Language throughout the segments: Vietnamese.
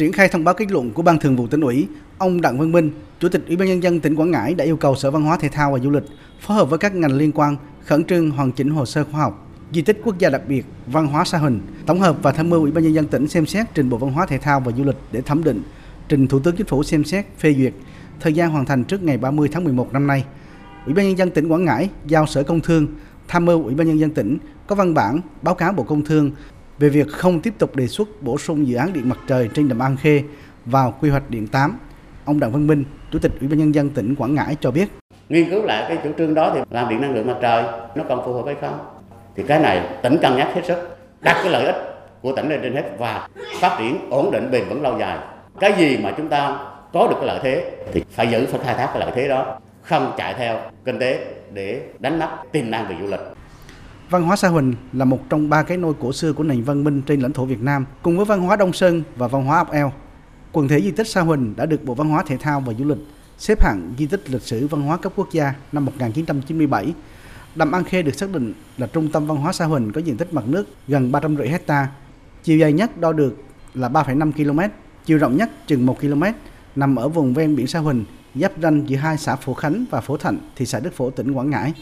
Triển khai thông báo kết luận của Ban Thường vụ tỉnh ủy, ông Đặng Văn Minh, Chủ tịch Ủy ban nhân dân tỉnh Quảng Ngãi đã yêu cầu Sở Văn hóa Thể thao và Du lịch phối hợp với các ngành liên quan khẩn trương hoàn chỉnh hồ sơ khoa học, di tích quốc gia đặc biệt văn hóa Sa Huỳnh, tổng hợp và tham mưu Ủy ban nhân dân tỉnh xem xét trình Bộ Văn hóa Thể thao và Du lịch để thẩm định, trình Thủ tướng Chính phủ xem xét phê duyệt, thời gian hoàn thành trước ngày 30 tháng 11 năm nay. Ủy ban nhân dân tỉnh Quảng Ngãi giao Sở Công Thương tham mưu Ủy ban nhân dân tỉnh có văn bản báo cáo Bộ Công Thương về việc không tiếp tục đề xuất bổ sung dự án điện mặt trời trên đầm An Khê vào quy hoạch điện 8. Ông Đặng Văn Minh, Chủ tịch Ủy ban nhân dân tỉnh Quảng Ngãi cho biết. Nghiên cứu lại cái chủ trương đó thì làm điện năng lượng mặt trời nó còn phù hợp hay không? Thì cái này tỉnh cân nhắc hết sức, đặt cái lợi ích của tỉnh lên trên hết và phát triển ổn định bền vững lâu dài. Cái gì mà chúng ta có được cái lợi thế thì phải giữ phải khai thác cái lợi thế đó, không chạy theo kinh tế để đánh mất tiềm năng về du lịch. Văn hóa Sa Huỳnh là một trong ba cái nôi cổ xưa của nền văn minh trên lãnh thổ Việt Nam, cùng với văn hóa Đông Sơn và văn hóa ốc eo. Quần thể di tích Sa Huỳnh đã được Bộ Văn hóa Thể thao và Du lịch xếp hạng di tích lịch sử văn hóa cấp quốc gia năm 1997. Đầm An Khê được xác định là trung tâm văn hóa Sa Huỳnh có diện tích mặt nước gần 350 hecta. Chiều dài nhất đo được là 3,5 km, chiều rộng nhất chừng 1 km, nằm ở vùng ven biển Sa Huỳnh, giáp ranh giữa hai xã Phổ Khánh và Phổ Thạnh, thị xã Đức Phổ, tỉnh Quảng Ngãi.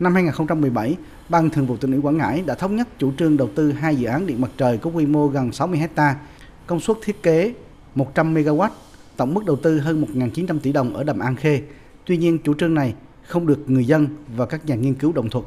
Năm 2017, Ban Thường vụ tỉnh ủy Quảng Ngãi đã thống nhất chủ trương đầu tư hai dự án điện mặt trời có quy mô gần 60 hecta, công suất thiết kế 100 MW, tổng mức đầu tư hơn 1.900 tỷ đồng ở đầm An Khê. Tuy nhiên, chủ trương này không được người dân và các nhà nghiên cứu đồng thuận.